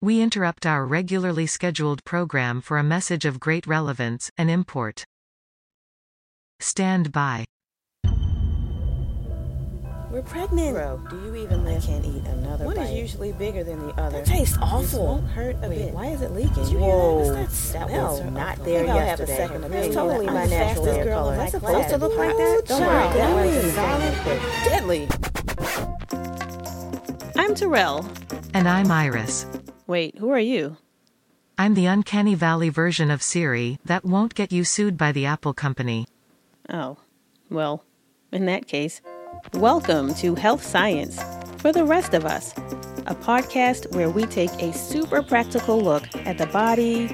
We interrupt our regularly scheduled program for a message of great relevance and import. Stand by. We're pregnant. Bro, do you even live? I can't eat another One bite. is usually bigger than the other. That tastes awful. This awful. won't hurt a Wait, bit. why is it leaking? Did you hear Whoa, that? that That smell. was not awful. there Maybe I'll have a yesterday. second It's opinion. totally I'm my the natural hair color. in my It's class. supposed to look like that? Don't Child, worry, that that was was solid. Deadly. I'm Terrell. And I'm Iris. Wait, who are you? I'm the Uncanny Valley version of Siri that won't get you sued by the Apple Company. Oh, well, in that case, welcome to Health Science for the Rest of Us, a podcast where we take a super practical look at the body,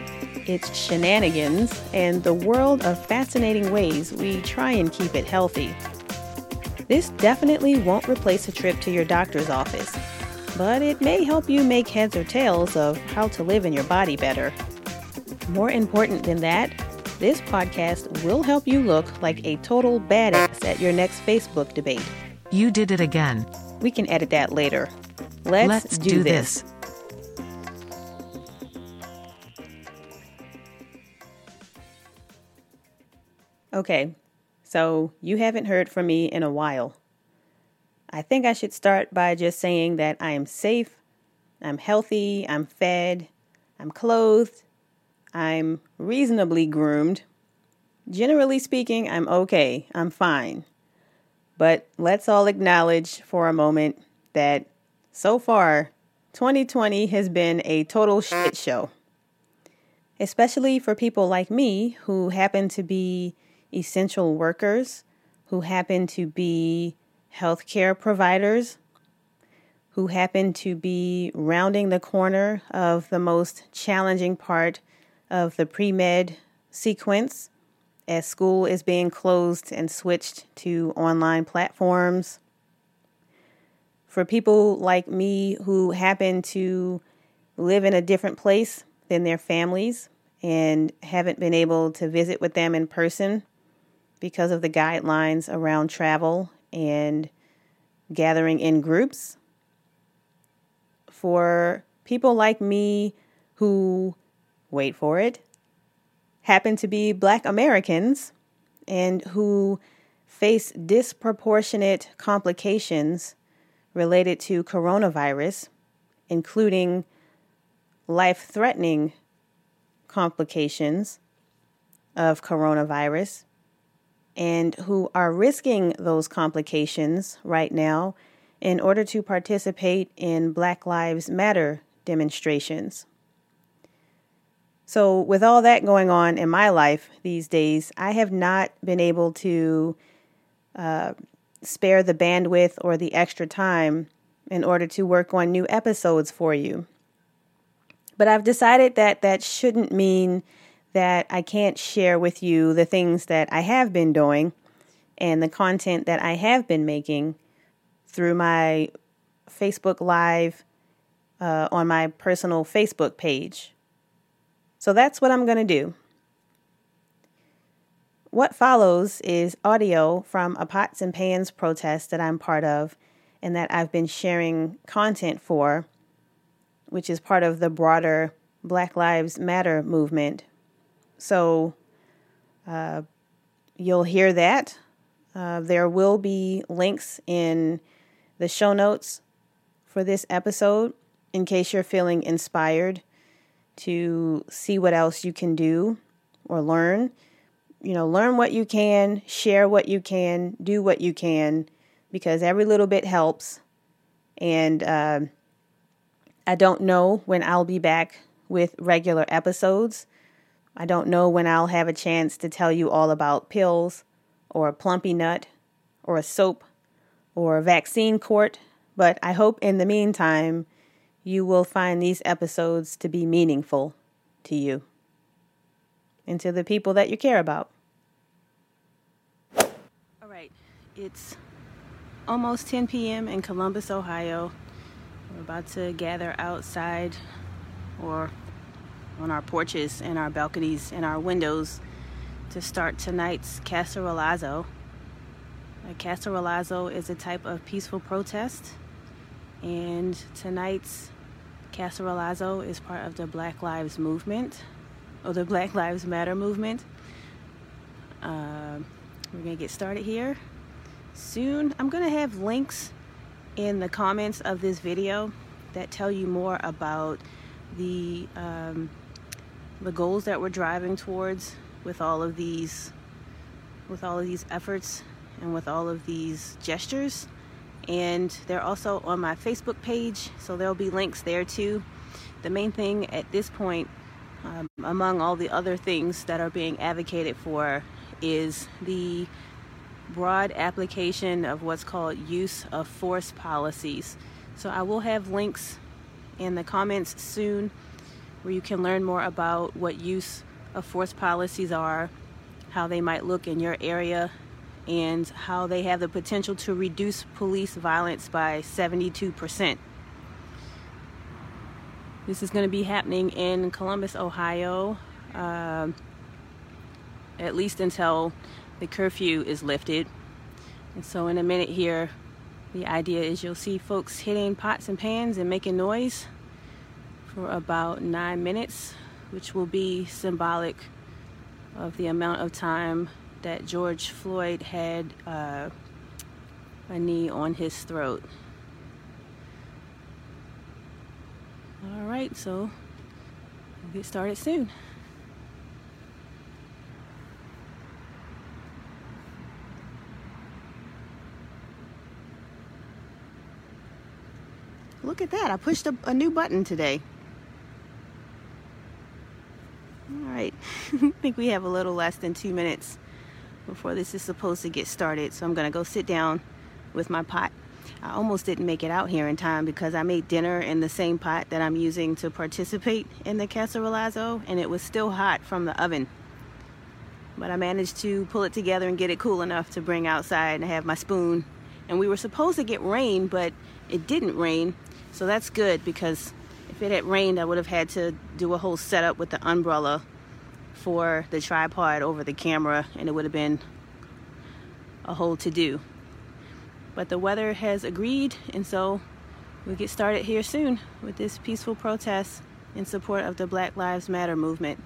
its shenanigans, and the world of fascinating ways we try and keep it healthy. This definitely won't replace a trip to your doctor's office, but it may help you make heads or tails of how to live in your body better. More important than that, this podcast will help you look like a total badass at your next Facebook debate. You did it again. We can edit that later. Let's, Let's do, this. Okay, so you haven't heard from me in a while. I think I should start by just saying that I am safe, I'm healthy, I'm fed, I'm clothed, I'm reasonably groomed. Generally speaking, I'm okay, I'm fine. But let's all acknowledge for a moment that so far, 2020 has been a total shit show. Especially for people like me who happen to be essential workers, who happen to be healthcare providers, who happen to be rounding the corner of the most challenging part of the pre med sequence as school is being closed and switched to online platforms. For people like me who happen to live in a different place than their families and haven't been able to visit with them in person because of the guidelines around travel and gathering in groups. For people like me who, wait for it, happen to be black Americans and who face disproportionate complications related to coronavirus, including life threatening complications of coronavirus, and who are risking those complications right now in order to participate in Black Lives Matter demonstrations. So, with all that going on in my life these days, I have not been able to uh, spare the bandwidth or the extra time in order to work on new episodes for you. But I've decided that that shouldn't mean that I can't share with you the things that I have been doing and the content that I have been making through my Facebook Live uh, on my personal Facebook page. So that's what I'm going to do. What follows is audio from a Pots and Pans protest that I'm part of and that I've been sharing content for, which is part of the broader Black Lives Matter movement. So uh, you'll hear that. Uh, there will be links in the show notes for this episode in case you're feeling inspired to see what else you can do or learn. You know, learn what you can, share what you can, do what you can, because every little bit helps. And uh, I don't know when I'll be back with regular episodes. I don't know when I'll have a chance to tell you all about pills or a Plumpy'Nut or a soap or a vaccine court, but I hope in the meantime you will find these episodes to be meaningful to you and to the people that you care about. All right, it's almost 10 p.m. in Columbus, Ohio. We're about to gather outside or on our porches and our balconies and our windows to start tonight's Cacerolazo. A Cacerolazo is a type of peaceful protest, and tonight's Cacerolazo is part of the Black Lives Movement, or the Black Lives Matter movement. Uh, we're to get started here soon. I'm to have links in the comments of this video that tell you more about the um, the goals that we're driving towards with all of these with all of these efforts and with all of these gestures. And they're also on my Facebook page so there'll be links there too. The main thing at this point um, among all the other things that are being advocated for is the broad application of what's called use of force policies. So I will have links in the comments soon where you can learn more about what use of force policies are, how they might look in your area, and how they have the potential to reduce police violence by 72%. This is going to be happening in Columbus, Ohio, uh, at least until the curfew is lifted. And so, in a minute here, the idea is you'll see folks hitting pots and pans and making noise for about nine minutes, which will be symbolic of the amount of time that George Floyd had uh, a knee on his throat. All right, so we'll get started soon. Look at that. I pushed a, a new button today. All right. I think we have a little less than two minutes before this is supposed to get started. So I'm going to go sit down with my pot. I almost didn't make it out here in time because I made dinner in the same pot that I'm using to participate in the cacerolazo and it was still hot from the oven. But I managed to pull it together and get it cool enough to bring outside and have my spoon. And we were supposed to get rain, but it didn't rain. So that's good because if it had rained, I would have had to do a whole setup with the umbrella for the tripod over the camera, and it would have been a whole to do. But the weather has agreed, and so we'll get started here soon with this peaceful protest in support of the Black Lives Matter movement.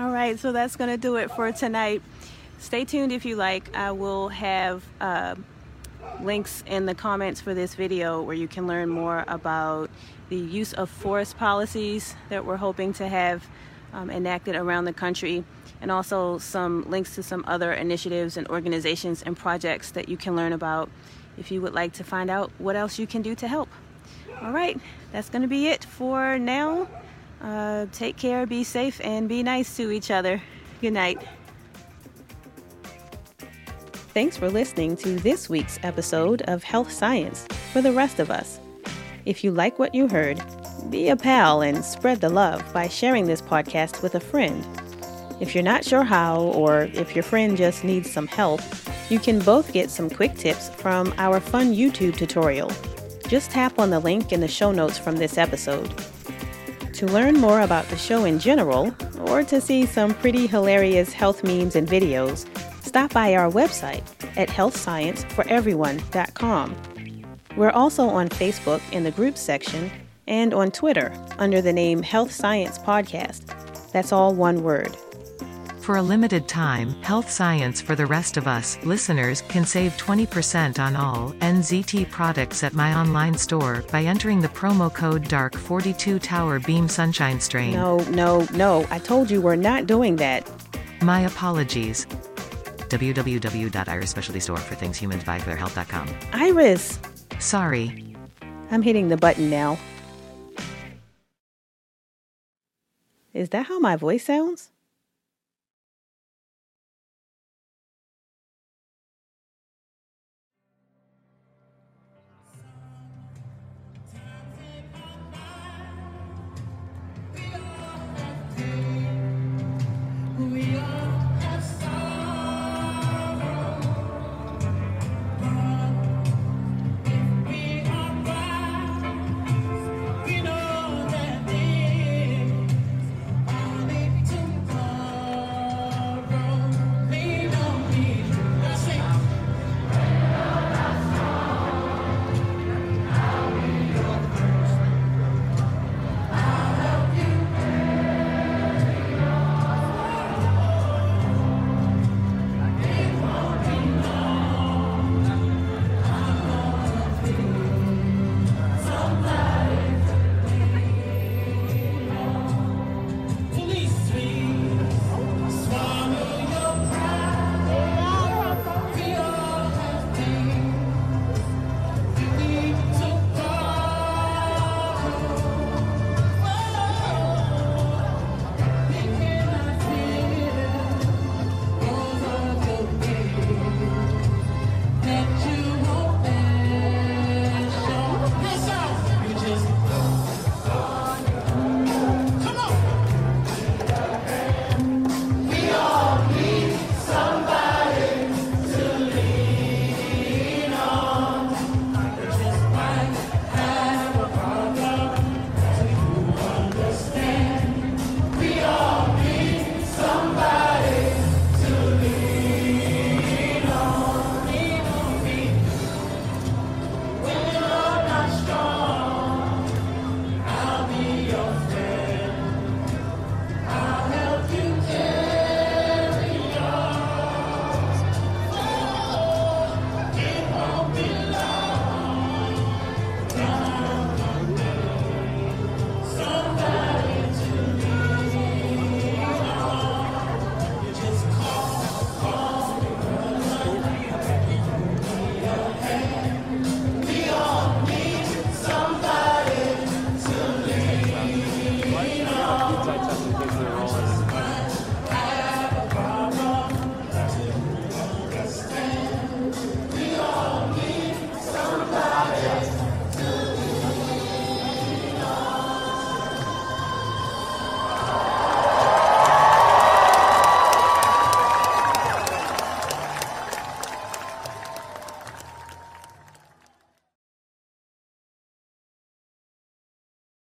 All right, so that's going to do it for tonight. Stay tuned if you like. I will have uh, links in the comments for this video where you can learn more about the use of force policies that we're hoping to have um, enacted around the country, and also some links to some other initiatives and organizations and projects that you can learn about if you would like to find out what else you can do to help. All right, that's going to be it for now. Uh, take care, be safe, and be nice to each other. Good night. Thanks for listening to this week's episode of Health Science for the rest of us. If you like what you heard, be a pal and spread the love by sharing this podcast with a friend. If you're not sure how, or if your friend just needs some help, you can both get some quick tips from our fun YouTube tutorial. Just tap on the link in the show notes from this episode. To learn more about the show in general, or to see some pretty hilarious health memes and videos, stop by our website at healthscienceforeveryone.com. We're also on Facebook in the group section and on Twitter under the name Health Science Podcast. That's all one word. For a limited time, Health Science for the Rest of Us listeners can save 20% on all NZT products at my online store by entering the promo code DARK42 Tower Beam Sunshine Strain. No, no, no. I told you we're not doing that. My apologies. www.iris specialty store for things humans buy for their health.com. Iris, Sorry. I'm hitting the button now. Is that how my voice sounds?